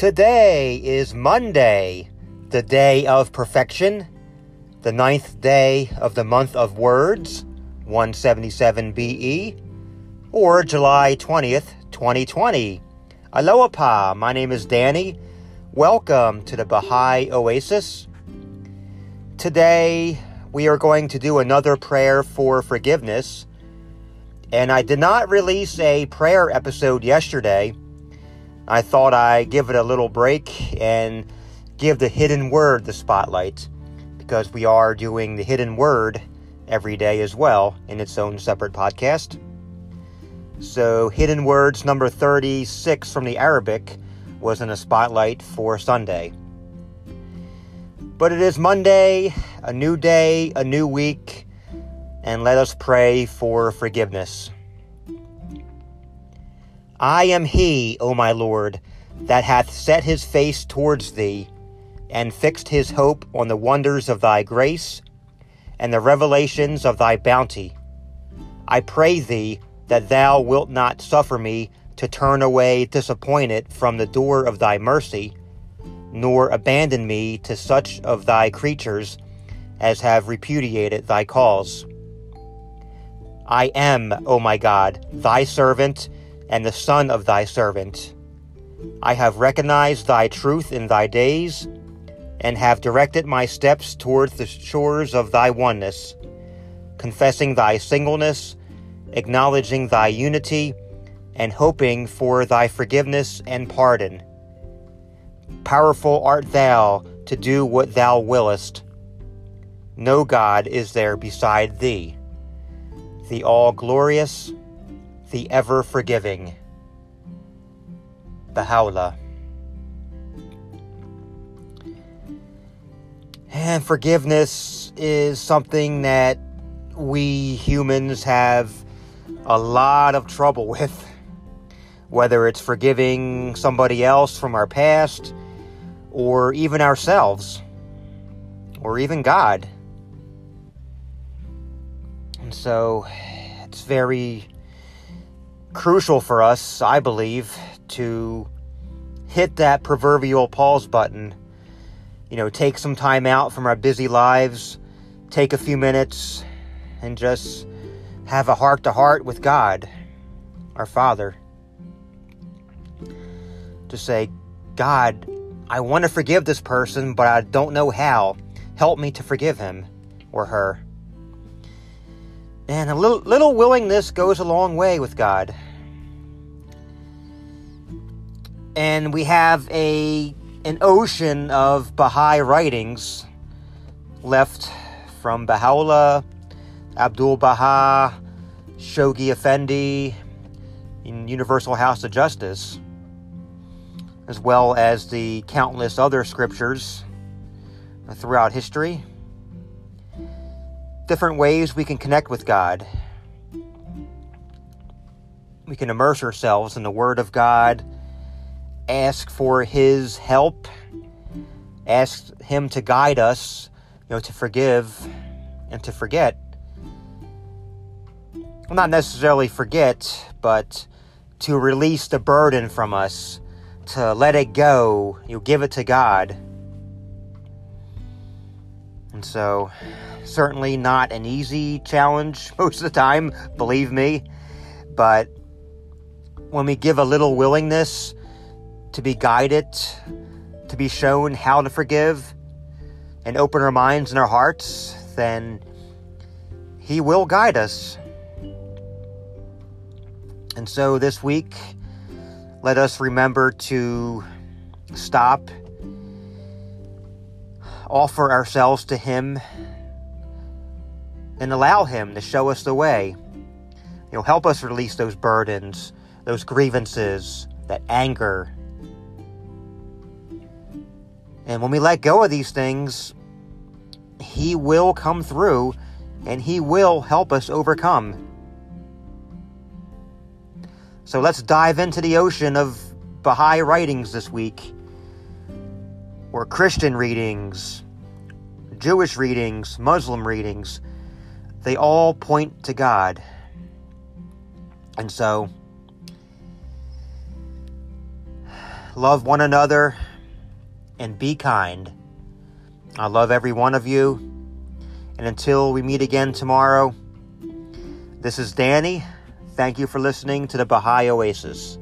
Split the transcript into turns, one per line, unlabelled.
Today is Monday, the day of perfection, the ninth day of the month of words, 177 BE, or July 20th, 2020. Aloha, my name is Danny. Welcome to the Baha'i Oasis. Today, we are going to do another prayer for forgiveness. And I did not release a prayer episode yesterday. I thought I'd give it a little break and give the hidden word the spotlight because we are doing the hidden word every day as well in its own separate podcast. So, Hidden Words number 36 from the Arabic was in a spotlight for Sunday. But it is Monday, a new day, a new week, and let us pray for forgiveness. I am he, O my Lord, that hath set his face towards thee, and fixed his hope on the wonders of thy grace and the revelations of thy bounty. I pray thee that thou wilt not suffer me to turn away disappointed from the door of thy mercy, nor abandon me to such of thy creatures as have repudiated thy cause. I am, O my God, thy servant and the son of thy servant. I have recognized thy truth in thy days, and have directed my steps towards the shores of thy oneness, confessing thy singleness acknowledging thy unity, and hoping for thy forgiveness and pardon. Powerful art thou to do what thou willest. No God is there beside thee, the all glorious, the ever forgiving. Baha'u'llah. And forgiveness is something that we humans have a lot of trouble with. Whether it's forgiving somebody else from our past, or even ourselves, or even God. And so it's very crucial for us, I believe, to hit that proverbial pause button. You know, take some time out from our busy lives, take a few minutes, and just have a heart to heart with God, our Father, to say, God, I want to forgive this person, but I don't know how. Help me to forgive him or her. And a little, little willingness goes a long way with God. And we have a an ocean of Baha'i writings left from Baha'u'llah Abdul Baha, Shoghi Effendi, in Universal House of Justice, as well as the countless other scriptures throughout history. Different ways we can connect with God. We can immerse ourselves in the Word of God, ask for His help, ask Him to guide us, you know, to forgive and to forget well, not necessarily forget, but to release the burden from us, to let it go, you give it to God. And so, certainly not an easy challenge most of the time, believe me. But when we give a little willingness to be guided, to be shown how to forgive, and open our minds and our hearts, then He will guide us. And so this week, let us remember to stop, offer ourselves to Him, and allow Him to show us the way. You know, help us release those burdens, those grievances, that anger. And when we let go of these things, He will come through and He will help us overcome. So let's dive into the ocean of Baha'i writings this week, or Christian readings, Jewish readings, Muslim readings. They all point to God. And so, love one another, and be kind. I love every one of you. And until we meet again tomorrow, this is Danny. Thank you for listening to the Baha'i Oasis.